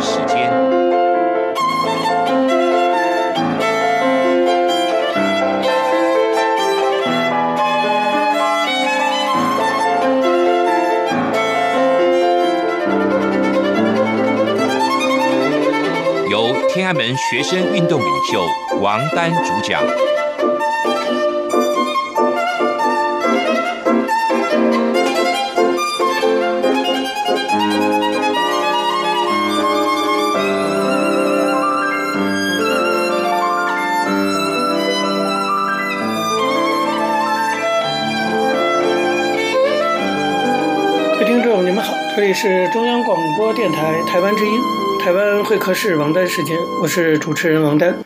时间，由天安门学生运动领袖王丹主讲。这里是中央广播电台台湾之音，台湾会客室王丹时间，我是主持人王丹。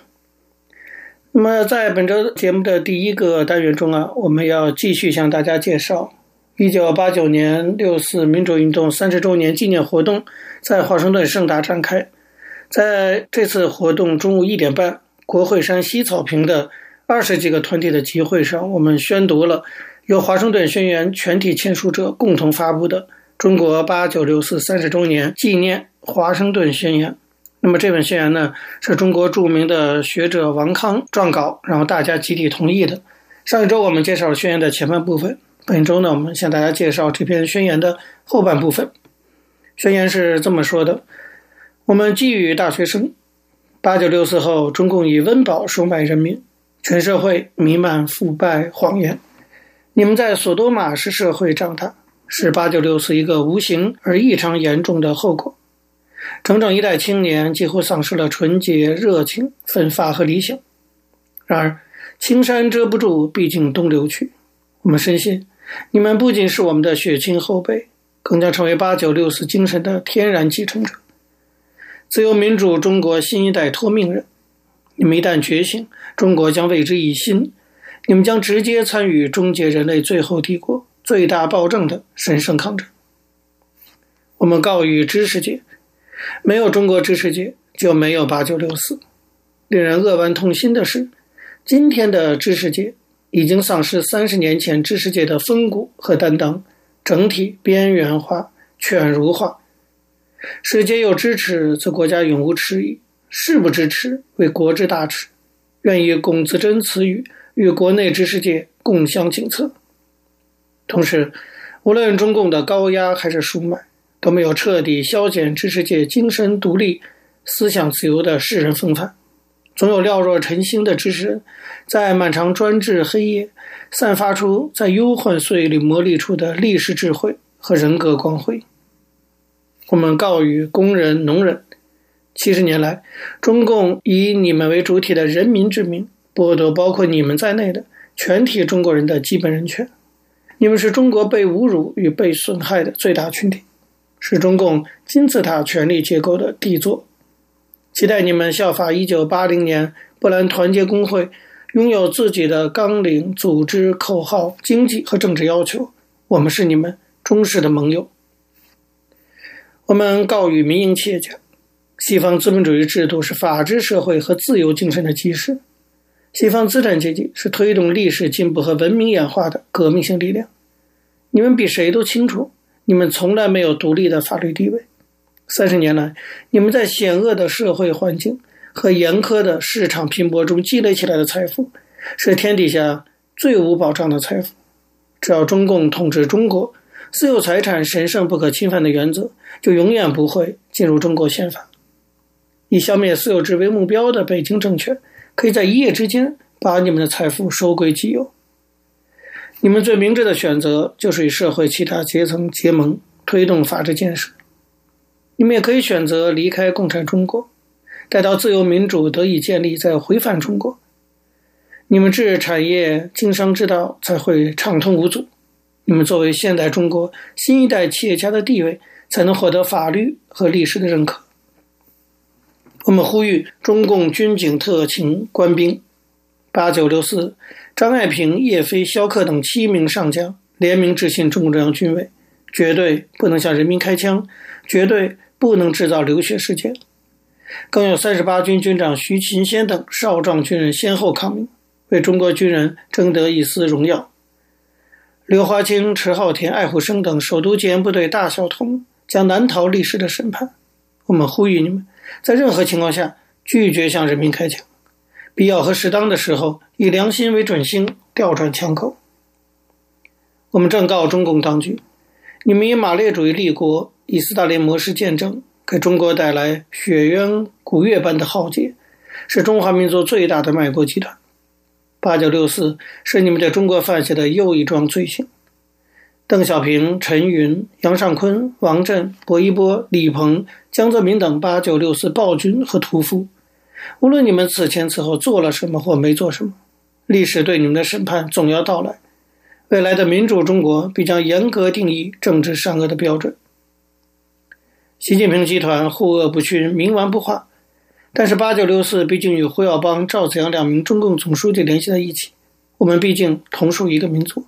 那么在本周节目的第一个单元中啊，我们要继续向大家介绍一九八九年六四民主运动三十周年纪念活动在华盛顿盛大展开。在这次活动中午一点半，国会山西草坪的二十几个团体的集会上，我们宣读了由华盛顿宣言全体签署者共同发布的。中国八九六四三十周年纪念华盛顿宣言。那么这本宣言呢，是中国著名的学者王康撰稿，然后大家集体同意的。上一周我们介绍了宣言的前半部分，本周呢，我们向大家介绍这篇宣言的后半部分。宣言是这么说的：我们寄予大学生，八九六四后，中共以温饱收买人民，全社会弥漫腐败谎言。你们在索多玛式社会长大。是八九六四一个无形而异常严重的后果，整整一代青年几乎丧失了纯洁、热情、奋发和理想。然而，青山遮不住，毕竟东流去。我们深信，你们不仅是我们的血亲后辈，更将成为八九六四精神的天然继承者，自由民主中国新一代托命人。你们一旦觉醒，中国将为之一新，你们将直接参与终结人类最后帝国。最大暴政的神圣抗争。我们告诉知识界，没有中国知识界，就没有八九六四。令人扼腕痛心的是，今天的知识界已经丧失三十年前知识界的风骨和担当，整体边缘化、犬儒化。世界有支持，则国家永无迟疑；誓不支持，为国之大耻。愿以龚自珍此语，与国内知识界共襄景策。同时，无论中共的高压还是收买，都没有彻底消减知识界精神独立、思想自由的世人风范。总有寥若晨星的知识人，在漫长专制黑夜，散发出在忧患岁月里磨砺出的历史智慧和人格光辉。我们告诉工人、农人：七十年来，中共以你们为主体的人民之名，剥夺包括你们在内的全体中国人的基本人权。你们是中国被侮辱与被损害的最大群体，是中共金字塔权力结构的底座。期待你们效法一九八零年波兰团结工会，拥有自己的纲领、组织、口号、经济和政治要求。我们是你们忠实的盟友。我们告诉民营企业家：西方资本主义制度是法治社会和自由精神的基石。西方资产阶级是推动历史进步和文明演化的革命性力量。你们比谁都清楚，你们从来没有独立的法律地位。三十年来，你们在险恶的社会环境和严苛的市场拼搏中积累起来的财富，是天底下最无保障的财富。只要中共统治中国，私有财产神圣不可侵犯的原则就永远不会进入中国宪法。以消灭私有制为目标的北京政权。可以在一夜之间把你们的财富收归己有。你们最明智的选择就是与社会其他阶层结盟，推动法治建设。你们也可以选择离开共产中国，待到自由民主得以建立，再回返中国。你们治产业经商之道才会畅通无阻。你们作为现代中国新一代企业家的地位，才能获得法律和历史的认可。我们呼吁中共军警特勤官兵，八九六四、张爱萍、叶飞、萧克等七名上将联名致信中共中央军委，绝对不能向人民开枪，绝对不能制造流血事件。更有三十八军军长徐勤先等少壮军人先后抗命，为中国军人争得一丝荣耀。刘华清、迟浩田、艾虎生等首都戒严部队大小同将难逃历史的审判。我们呼吁你们，在任何情况下拒绝向人民开枪，必要和适当的时候以良心为准心，调转枪口。我们正告中共当局，你们以马列主义立国、以斯大林模式建政，给中国带来血渊古月般的浩劫，是中华民族最大的卖国集团。八九六四是你们在中国犯下的又一桩罪行。邓小平、陈云、杨尚昆、王震、薄一波、李鹏、江泽民等八九六四暴君和屠夫，无论你们此前此后做了什么或没做什么，历史对你们的审判总要到来。未来的民主中国必将严格定义政治善恶的标准。习近平集团护恶不驯，冥顽不化，但是八九六四毕竟与胡耀邦、赵紫阳两名中共总书记联系在一起。我们毕竟同属一个民族。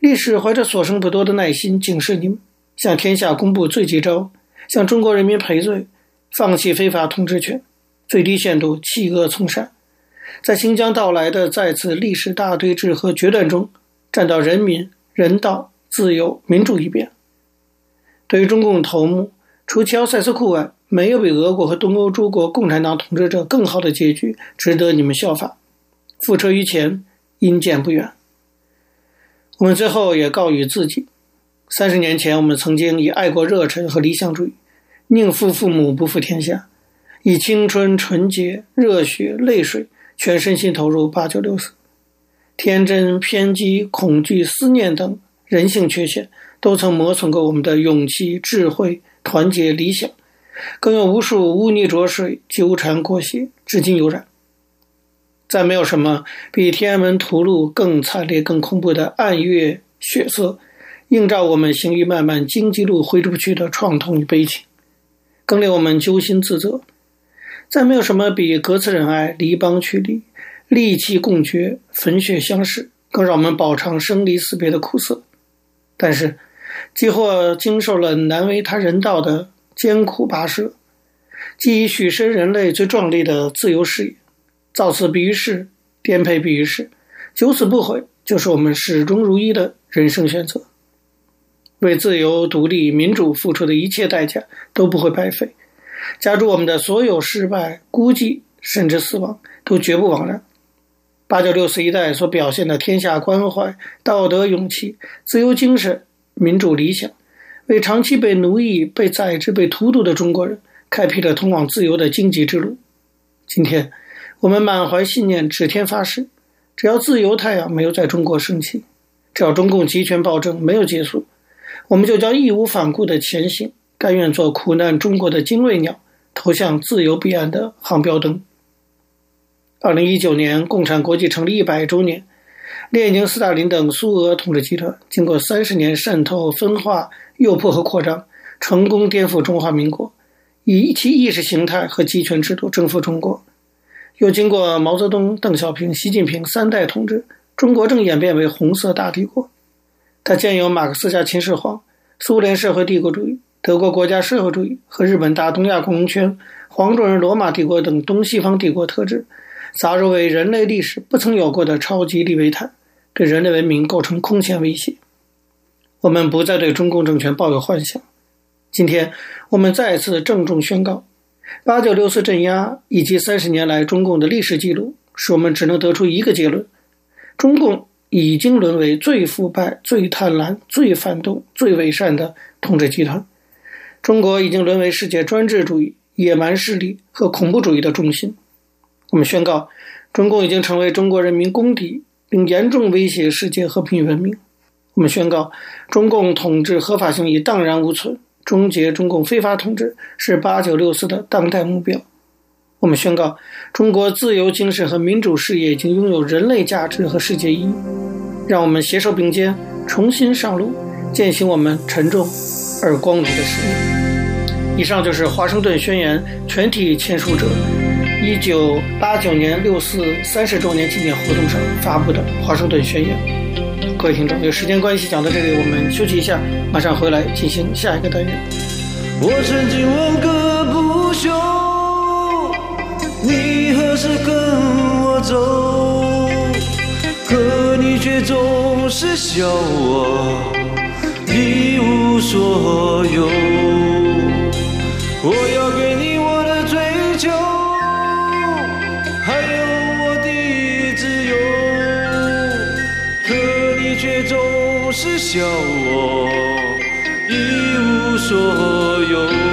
历史怀着所剩不多的耐心警示你们，向天下公布罪己诏，向中国人民赔罪，放弃非法统治权，最低限度弃恶从善，在新疆到来的再次历史大对峙和决断中，站到人民、人道、自由、民主一边。对于中共头目，除乔塞斯库外，没有比俄国和东欧诸国共产党统治者更好的结局，值得你们效法。覆辙于前，殷鉴不远。我们最后也告诉自己：三十年前，我们曾经以爱国热忱和理想主义，宁负父母，不负天下，以青春、纯洁、热血、泪水，全身心投入八九六四。天真、偏激、恐惧、思念等人性缺陷，都曾磨损过我们的勇气、智慧。团结理想，更有无数污泥浊水纠缠裹挟，至今犹然。再没有什么比天安门屠戮更惨烈、更恐怖的暗月血色，映照我们行于漫漫荆棘路挥之不去的创痛与悲情，更令我们揪心自责。再没有什么比各自仁爱、离邦取利、利器共绝、焚血相视，更让我们饱尝生离死别的苦涩。但是。既或经受了难为他人道的艰苦跋涉，既已许身人类最壮丽的自由事业，造次必于世，颠沛必于世，九死不悔，就是我们始终如一的人生选择。为自由、独立、民主付出的一切代价都不会白费，假如我们的所有失败、孤寂，甚至死亡，都绝不枉然。八九六四一代所表现的天下关怀、道德勇气、自由精神。民主理想，为长期被奴役、被宰制、被荼毒的中国人开辟了通往自由的荆棘之路。今天，我们满怀信念，指天发誓：只要自由太阳没有在中国升起，只要中共集权暴政没有结束，我们就将义无反顾地前行，甘愿做苦难中国的精锐鸟，投向自由彼岸的航标灯。二零一九年，共产国际成立一百周年。列宁、斯大林等苏俄统治集团经过三十年渗透、分化、诱迫和扩张，成功颠覆中华民国，以其意识形态和集权制度征服中国。又经过毛泽东、邓小平、习近平三代统治，中国正演变为红色大帝国。它兼有马克思加秦始皇、苏联社会帝国主义、德国国家社会主义和日本大东亚共荣圈、黄种人罗马帝国等东西方帝国特质。杂糅为人类历史不曾有过的超级利维坦，对人类文明构成空前威胁。我们不再对中共政权抱有幻想。今天，我们再次郑重宣告：八九六四镇压以及三十年来中共的历史记录，使我们只能得出一个结论：中共已经沦为最腐败、最贪婪、最反动、最伪善的统治集团。中国已经沦为世界专制主义、野蛮势力和恐怖主义的中心。我们宣告，中共已经成为中国人民公敌，并严重威胁世界和平与文明。我们宣告，中共统治合法性已荡然无存，终结中共非法统治是八九六四的当代目标。我们宣告，中国自由精神和民主事业已经拥有人类价值和世界意义。让我们携手并肩，重新上路，践行我们沉重而光荣的使命。以上就是《华盛顿宣言》全体签署者。一九八九年六四三十周年纪念活动上发布的《华盛顿宣言》。各位听众，有时间关系讲到这里，我们休息一下，马上回来进行下一个单元。我曾经问个不休，你何时跟我走？可你却总是笑我一无所有。我要给你是笑我一无所有。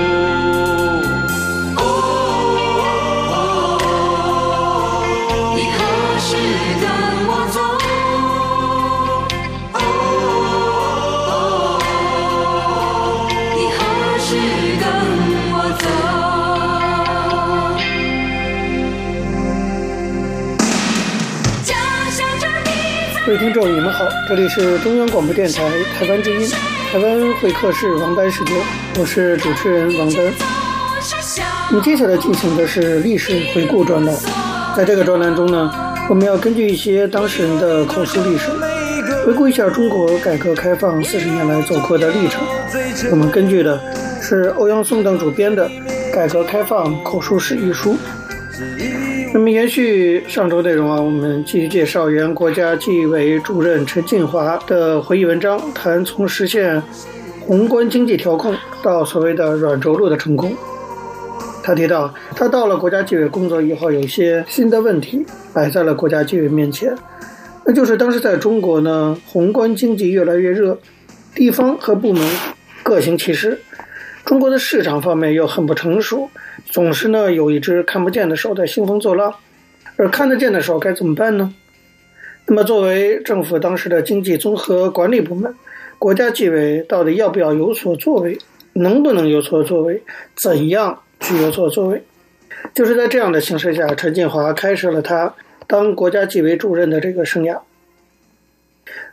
位听众，你们好，这里是中央广播电台台湾之音，台湾会客室王丹时间，我是主持人王丹。我们接下来进行的是历史回顾专栏，在这个专栏中呢，我们要根据一些当事人的口述历史，回顾一下中国改革开放四十年来走过的历程。我们根据的是欧阳松等主编的《改革开放口述史》一书。那么延续上周内容啊，我们继续介绍原国家纪委主任陈进华的回忆文章，谈从实现宏观经济调控到所谓的软着陆的成功。他提到，他到了国家纪委工作以后，有一些新的问题摆在了国家纪委面前，那就是当时在中国呢，宏观经济越来越热，地方和部门各行其事，中国的市场方面又很不成熟。总是呢，有一只看不见的手在兴风作浪，而看得见的手该怎么办呢？那么，作为政府当时的经济综合管理部门，国家纪委到底要不要有所作为？能不能有所作为？怎样去有所作为？就是在这样的形势下，陈建华开始了他当国家纪委主任的这个生涯。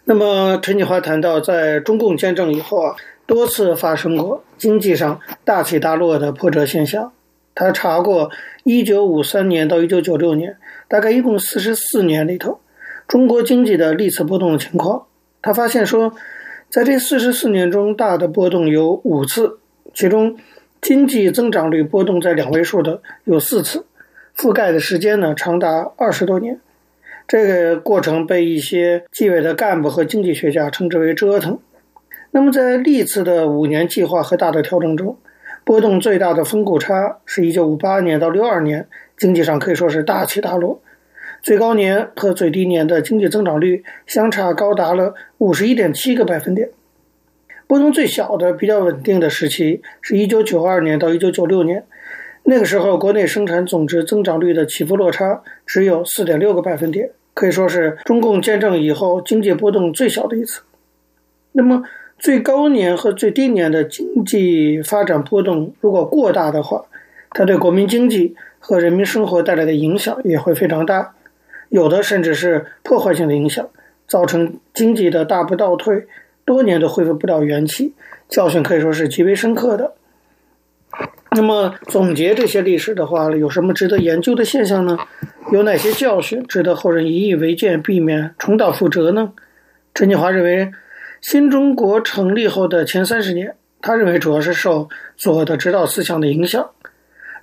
那么，陈进华谈到，在中共建政以后啊，多次发生过经济上大起大落的波折现象。他查过1953年到1996年，大概一共44年里头，中国经济的历次波动的情况。他发现说，在这44年中，大的波动有五次，其中经济增长率波动在两位数的有四次，覆盖的时间呢长达二十多年。这个过程被一些纪委的干部和经济学家称之为“折腾”。那么在历次的五年计划和大的调整中，波动最大的峰谷差是一九五八年到六二年，经济上可以说是大起大落，最高年和最低年的经济增长率相差高达了五十一点七个百分点。波动最小的、比较稳定的时期是一九九二年到一九九六年，那个时候国内生产总值增长率的起伏落差只有四点六个百分点，可以说是中共建政以后经济波动最小的一次。那么，最高年和最低年的经济发展波动如果过大的话，它对国民经济和人民生活带来的影响也会非常大，有的甚至是破坏性的影响，造成经济的大步倒退，多年都恢复不了元气，教训可以说是极为深刻的。那么总结这些历史的话，有什么值得研究的现象呢？有哪些教训值得后人引以为鉴，避免重蹈覆辙呢？陈建华认为。新中国成立后的前三十年，他认为主要是受左的指导思想的影响，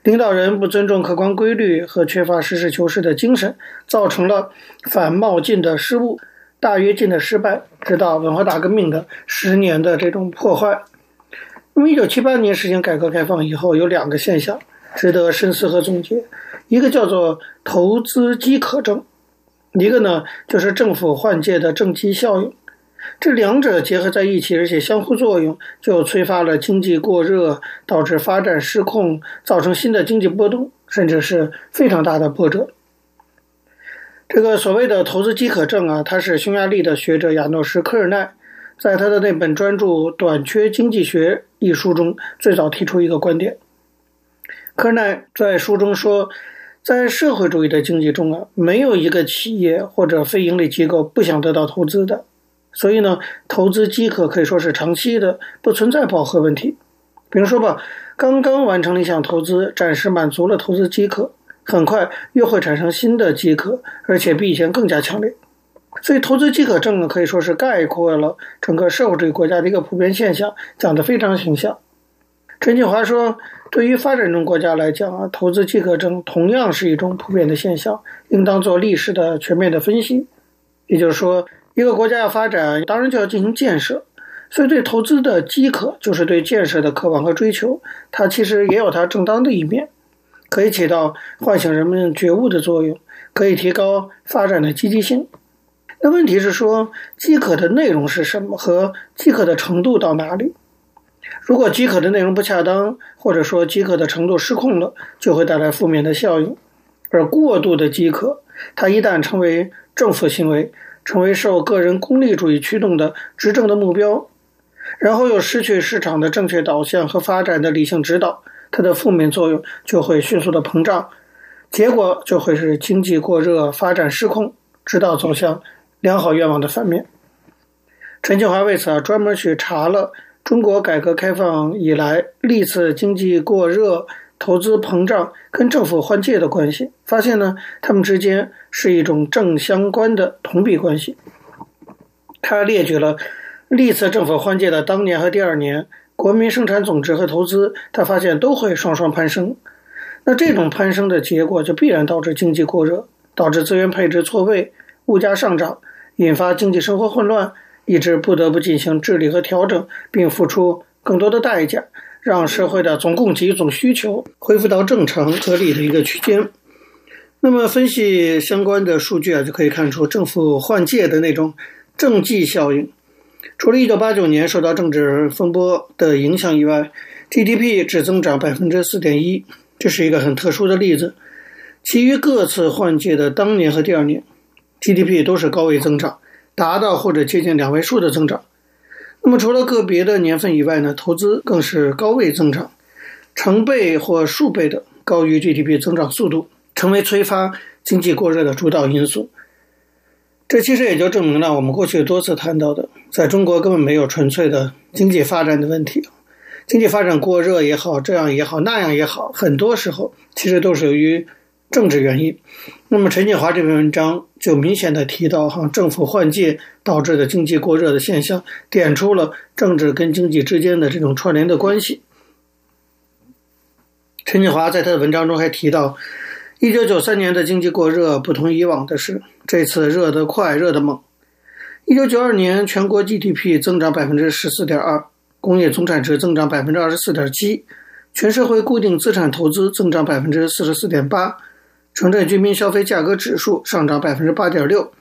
领导人不尊重客观规律和缺乏实事求是的精神，造成了反冒进的失误、大跃进的失败，直到文化大革命的十年的这种破坏。那么，一九七八年实行改革开放以后，有两个现象值得深思和总结，一个叫做投资饥渴症，一个呢就是政府换届的政绩效应。这两者结合在一起，而且相互作用，就催发了经济过热，导致发展失控，造成新的经济波动，甚至是非常大的波折。这个所谓的投资饥渴症啊，它是匈牙利的学者亚诺什·科尔奈在他的那本专著《短缺经济学》一书中最早提出一个观点。科尔奈在书中说，在社会主义的经济中啊，没有一个企业或者非盈利机构不想得到投资的。所以呢，投资饥渴可以说是长期的，不存在饱和问题。比如说吧，刚刚完成了一项投资，暂时满足了投资饥渴，很快又会产生新的饥渴，而且比以前更加强烈。所以，投资饥渴症呢，可以说是概括了整个社会主义国家的一个普遍现象，讲得非常形象。陈进华说，对于发展中国家来讲啊，投资饥渴症同样是一种普遍的现象，应当做历史的全面的分析。也就是说。一个国家要发展，当然就要进行建设，所以对投资的饥渴就是对建设的渴望和追求。它其实也有它正当的一面，可以起到唤醒人们觉悟的作用，可以提高发展的积极性。那问题是说，饥渴的内容是什么和饥渴的程度到哪里？如果饥渴的内容不恰当，或者说饥渴的程度失控了，就会带来负面的效应。而过度的饥渴，它一旦成为政府行为，成为受个人功利主义驱动的执政的目标，然后又失去市场的正确导向和发展的理性指导，它的负面作用就会迅速的膨胀，结果就会是经济过热、发展失控，直到走向良好愿望的反面。陈庆华为此啊专门去查了中国改革开放以来历次经济过热。投资膨胀跟政府换届的关系，发现呢，他们之间是一种正相关的同比关系。他列举了历次政府换届的当年和第二年，国民生产总值和投资，他发现都会双双攀升。那这种攀升的结果，就必然导致经济过热，导致资源配置错位，物价上涨，引发经济生活混乱，以致不得不进行治理和调整，并付出更多的代价。让社会的总供给总需求恢复到正常合理的一个区间。那么分析相关的数据啊，就可以看出政府换届的那种政绩效应。除了1989年受到政治风波的影响以外，GDP 只增长百分之四点一，这是一个很特殊的例子。其余各次换届的当年和第二年，GDP 都是高位增长，达到或者接近两位数的增长。那么，除了个别的年份以外呢，投资更是高位增长，成倍或数倍的高于 GDP 增长速度，成为催发经济过热的主导因素。这其实也就证明了我们过去多次谈到的，在中国根本没有纯粹的经济发展的问题，经济发展过热也好，这样也好，那样也好，很多时候其实都是由于。政治原因，那么陈建华这篇文章就明显的提到哈，政府换届导致的经济过热的现象，点出了政治跟经济之间的这种串联的关系。陈建华在他的文章中还提到，一九九三年的经济过热不同以往的是，这次热得快，热得猛。一九九二年全国 GDP 增长百分之十四点二，工业总产值增长百分之二十四点七，全社会固定资产投资增长百分之四十四点八。城镇居民消费价格指数上涨百分之八点六，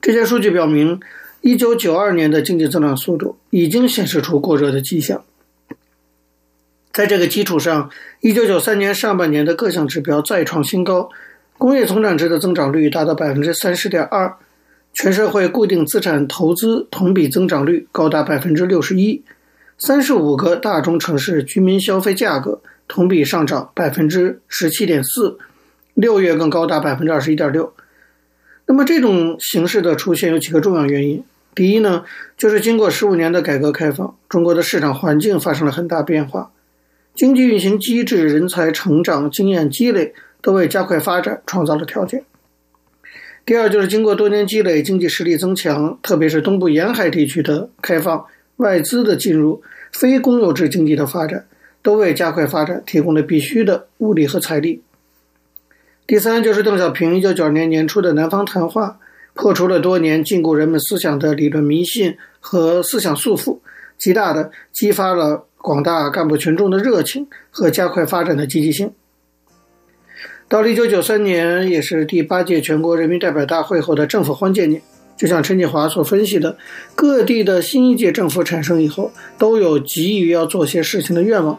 这些数据表明，一九九二年的经济增长速度已经显示出过热的迹象。在这个基础上，一九九三年上半年的各项指标再创新高，工业总产值的增长率达到百分之三十点二，全社会固定资产投资同比增长率高达百分之六十一，三十五个大中城市居民消费价格同比上涨百分之十七点四。六月更高达百分之二十一点六。那么这种形势的出现有几个重要原因。第一呢，就是经过十五年的改革开放，中国的市场环境发生了很大变化，经济运行机制、人才成长、经验积累都为加快发展创造了条件。第二就是经过多年积累，经济实力增强，特别是东部沿海地区的开放、外资的进入、非公有制经济的发展，都为加快发展提供了必须的物力和财力。第三就是邓小平一九九二年年初的南方谈话，破除了多年禁锢人们思想的理论迷信和思想束缚，极大的激发了广大干部群众的热情和加快发展的积极性。到了一九九三年，也是第八届全国人民代表大会后的政府换届年，就像陈锦华所分析的，各地的新一届政府产生以后，都有急于要做些事情的愿望，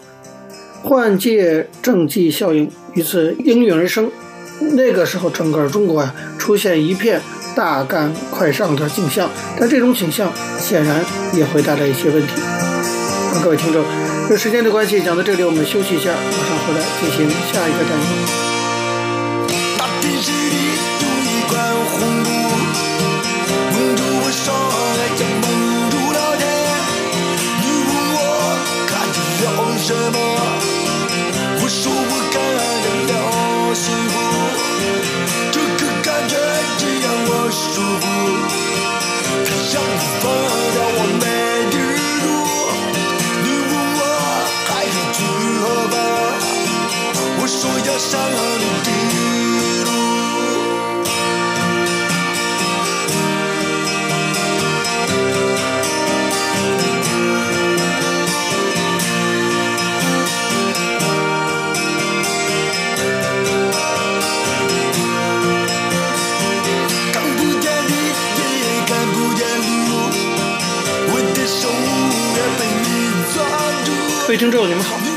换届政绩效应于此应运而生。那个时候，整个中国呀、啊、出现一片大干快上的景象，但这种景象显然也会带来一些问题。啊，各位听众，因时间的关系，讲到这里，我们休息一下，马上回来进行下一个单元。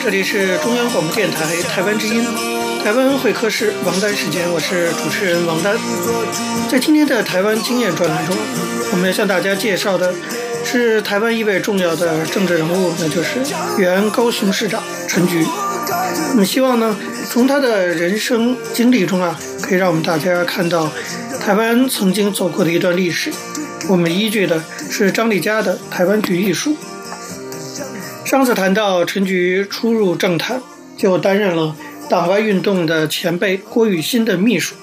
这里是中央广播电台台湾之音，台湾会客室王丹时间，我是主持人王丹。在今天的台湾经验专栏中，我们要向大家介绍的是台湾一位重要的政治人物，那就是原高雄市长陈菊。我们希望呢，从他的人生经历中啊，可以让我们大家看到台湾曾经走过的一段历史。我们依据的是张丽佳的《台湾局一书》。上次谈到陈菊初入政坛，就担任了党外运动的前辈郭雨欣的秘书。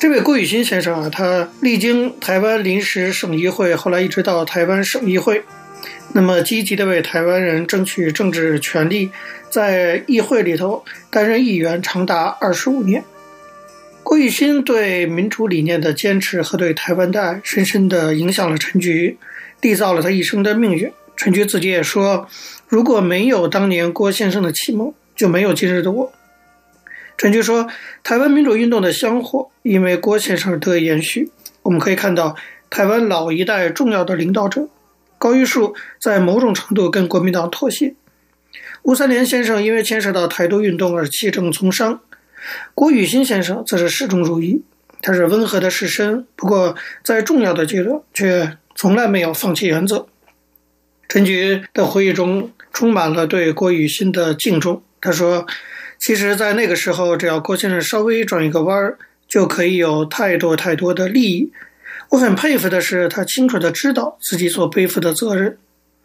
这位郭雨欣先生啊，他历经台湾临时省议会，后来一直到台湾省议会，那么积极地为台湾人争取政治权利，在议会里头担任议员长达二十五年。郭雨欣对民主理念的坚持和对台湾的爱，深深地影响了陈菊，缔造了他一生的命运。陈菊自己也说：“如果没有当年郭先生的启蒙，就没有今日的我。”陈菊说：“台湾民主运动的香火因为郭先生得以延续。我们可以看到，台湾老一代重要的领导者高玉树在某种程度跟国民党妥协。吴三连先生因为牵涉到台独运动而弃政从商，郭雨新先生则是始终如一。他是温和的士绅，不过在重要的阶段却从来没有放弃原则。”陈菊的回忆中充满了对郭雨欣的敬重。他说：“其实，在那个时候，只要郭先生稍微转一个弯，就可以有太多太多的利益。我很佩服的是，他清楚的知道自己所背负的责任。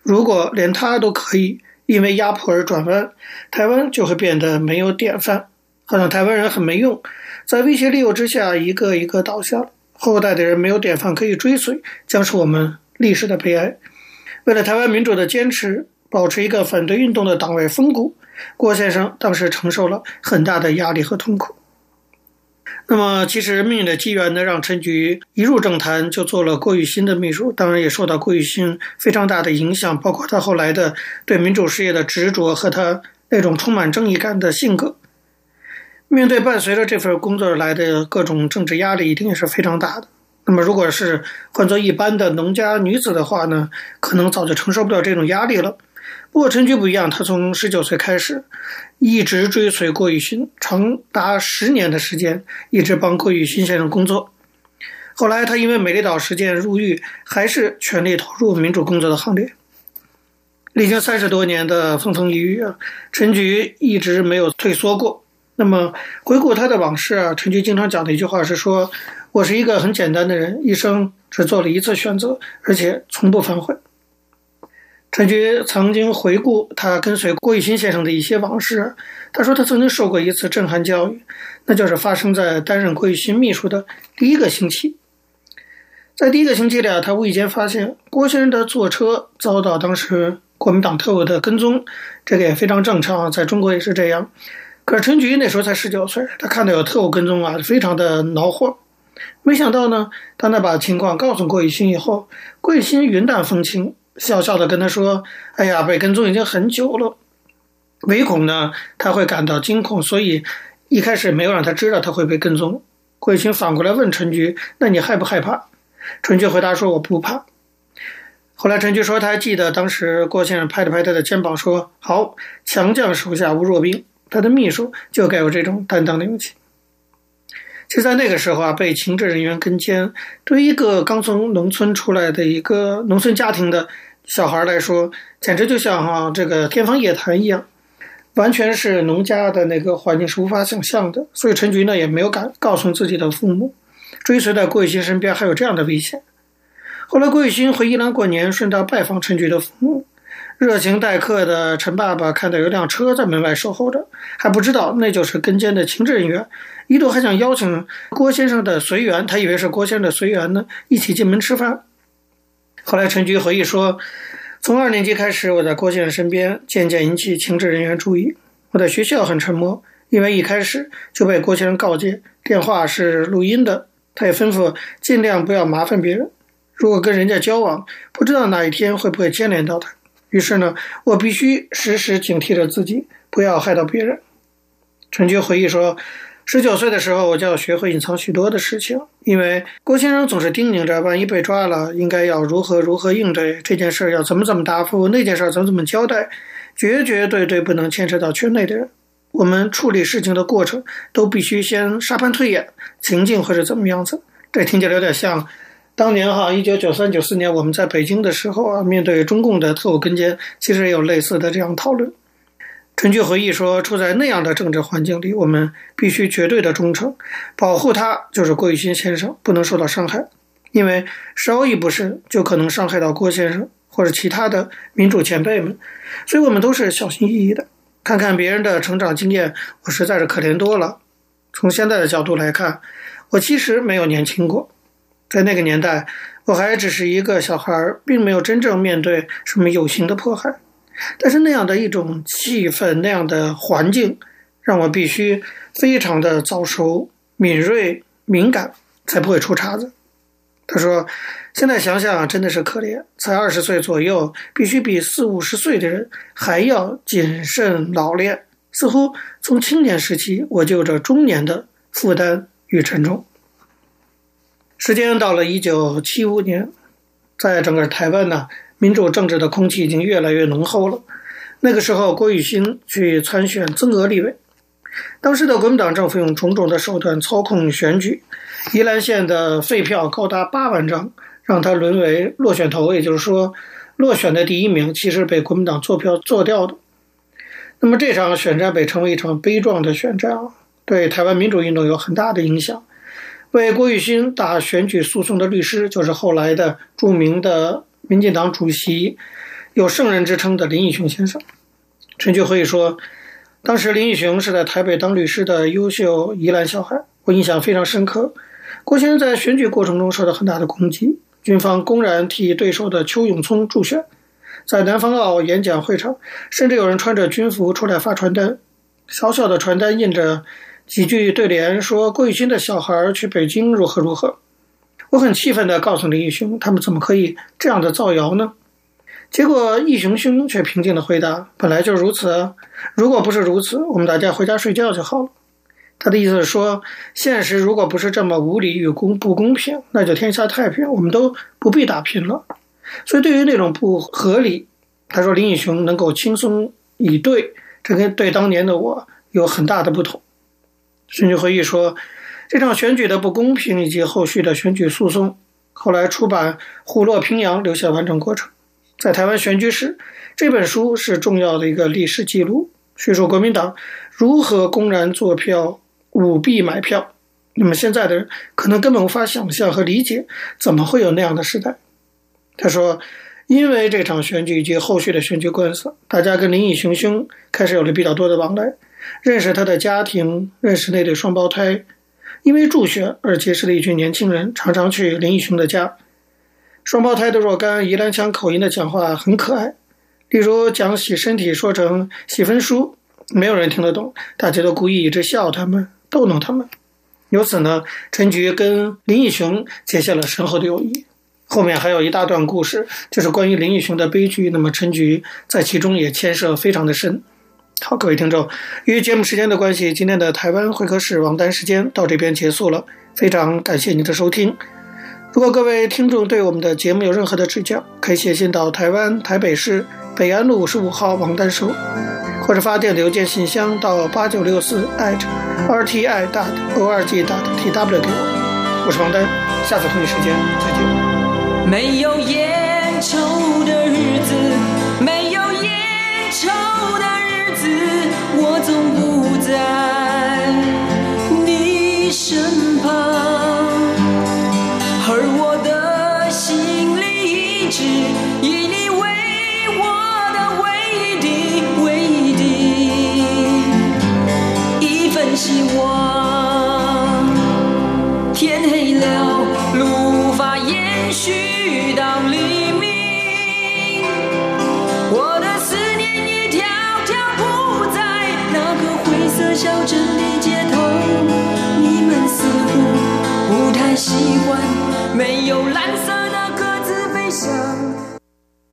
如果连他都可以因为压迫而转弯，台湾就会变得没有典范，好像台湾人很没用，在威胁利诱之下，一个一个倒下，后代的人没有典范可以追随，将是我们历史的悲哀。”为了台湾民主的坚持，保持一个反对运动的党外风骨，郭先生当时承受了很大的压力和痛苦。那么，其实命运的机缘呢，让陈菊一入政坛就做了郭雨新的秘书，当然也受到郭雨新非常大的影响，包括他后来的对民主事业的执着和他那种充满正义感的性格。面对伴随着这份工作而来的各种政治压力，一定也是非常大的。那么，如果是换做一般的农家女子的话呢，可能早就承受不了这种压力了。不过陈菊不一样，她从十九岁开始，一直追随郭雨新，长达十年的时间，一直帮郭雨新先生工作。后来她因为美丽岛事件入狱，还是全力投入民主工作的行列。历经三十多年的风风雨雨啊，陈菊一直没有退缩过。那么回顾她的往事啊，陈菊经常讲的一句话是说。我是一个很简单的人，一生只做了一次选择，而且从不反悔。陈菊曾经回顾他跟随郭玉新先生的一些往事，他说他曾经受过一次震撼教育，那就是发生在担任郭玉新秘书的第一个星期。在第一个星期里啊，他无意间发现郭先生的坐车遭到当时国民党特务的跟踪，这个也非常正常，在中国也是这样。可是陈菊那时候才十九岁，他看到有特务跟踪啊，非常的恼火。没想到呢，当他把情况告诉郭雨欣以后，郭雨新云淡风轻，笑笑的跟他说：“哎呀，被跟踪已经很久了，唯恐呢他会感到惊恐，所以一开始没有让他知道他会被跟踪。”郭雨新反过来问陈菊：“那你害不害怕？”陈菊回答说：“我不怕。”后来陈菊说：“他还记得当时郭先生拍了拍他的肩膀，说：‘好，强将手下无弱兵。’他的秘书就该有这种担当的勇气。”就在那个时候啊，被情治人员跟监，对于一个刚从农村出来的一个农村家庭的小孩来说，简直就像哈这个天方夜谭一样，完全是农家的那个环境是无法想象的。所以陈菊呢也没有敢告诉自己的父母，追随在郭雨欣身边还有这样的危险。后来郭雨欣回伊朗过年，顺道拜访陈菊的父母。热情待客的陈爸爸看到有辆车在门外守候着，还不知道那就是跟监的情治人员，一度还想邀请郭先生的随员，他以为是郭先生的随员呢，一起进门吃饭。后来陈菊回忆说，从二年级开始，我在郭先生身边，渐渐引起情治人员注意。我在学校很沉默，因为一开始就被郭先生告诫，电话是录音的。他也吩咐尽量不要麻烦别人，如果跟人家交往，不知道哪一天会不会牵连到他。于是呢，我必须时时警惕着自己，不要害到别人。陈菊回忆说，十九岁的时候，我就要学会隐藏许多的事情，因为郭先生总是叮咛着，万一被抓了，应该要如何如何应对这件事，要怎么怎么答复那件事，怎么怎么交代。绝绝对对不能牵扯到圈内的人。我们处理事情的过程都必须先沙盘推演，情境会是怎么样子。这听起来有点像当年哈，一九九三九四年我们在北京的时候啊，面对中共的特务跟监，其实也有类似的这样讨论。陈菊回忆说，处在那样的政治环境里，我们必须绝对的忠诚，保护他就是郭雨新先生不能受到伤害，因为稍一不慎就可能伤害到郭先生或者其他的民主前辈们，所以我们都是小心翼翼的。看看别人的成长经验，我实在是可怜多了。从现在的角度来看，我其实没有年轻过，在那个年代，我还只是一个小孩，并没有真正面对什么有形的迫害。但是那样的一种气氛，那样的环境，让我必须非常的早熟、敏锐、敏感，才不会出岔子。他说。现在想想真的是可怜，才二十岁左右，必须比四五十岁的人还要谨慎老练。似乎从青年时期我就有着中年的负担与沉重。时间到了一九七五年，在整个台湾呢，民主政治的空气已经越来越浓厚了。那个时候，郭雨欣去参选增额立委，当时的国民党政府用种种的手段操控选举，宜兰县的废票高达八万张。让他沦为落选头，也就是说，落选的第一名其实被国民党作票做掉的。那么这场选战被称为一场悲壮的选战啊，对台湾民主运动有很大的影响。为郭雨新打选举诉讼的律师就是后来的著名的民进党主席，有圣人之称的林义雄先生。陈菊回忆说，当时林义雄是在台北当律师的优秀宜兰小孩，我印象非常深刻。郭先生在选举过程中受到很大的攻击。军方公然替对手的邱永聪助选，在南方澳演讲会场，甚至有人穿着军服出来发传单，小小的传单印着几句对联，说郭雨新的小孩去北京如何如何。我很气愤地告诉林义雄，他们怎么可以这样的造谣呢？结果义雄兄却平静地回答：“本来就如此啊，如果不是如此，我们大家回家睡觉就好了。”他的意思是说，现实如果不是这么无理与公不公平，那就天下太平，我们都不必打拼了。所以，对于那种不合理，他说林义雄能够轻松以对，这跟对当年的我有很大的不同。孙菊回忆说，这场选举的不公平以及后续的选举诉讼，后来出版《虎落平阳》，留下完整过程。在台湾选举史，这本书是重要的一个历史记录，叙述国民党如何公然作票。舞弊买票，那么现在的人可能根本无法想象和理解，怎么会有那样的时代？他说，因为这场选举以及后续的选举官司，大家跟林义雄兄开始有了比较多的往来，认识他的家庭，认识那对双胞胎，因为助学而结识了一群年轻人，常常去林义雄的家。双胞胎的若干宜兰腔口音的讲话很可爱，例如讲洗身体说成洗分书，没有人听得懂，大家都故意一直笑他们。逗弄他们，由此呢，陈菊跟林义雄结下了深厚的友谊。后面还有一大段故事，就是关于林义雄的悲剧。那么陈菊在其中也牵涉非常的深。好，各位听众，由于节目时间的关系，今天的台湾会客室王丹时间到这边结束了。非常感谢您的收听。如果各位听众对我们的节目有任何的指教，可以写信到台湾台北市北安路五十五号王丹收，或者发电子邮件信箱到八九六四 @rti dot org dot tw 给我。我是王丹，下次同一时间再见。没有烟抽总不在。小镇的街头。你们似乎不太习惯没有蓝色的鸽子飞翔。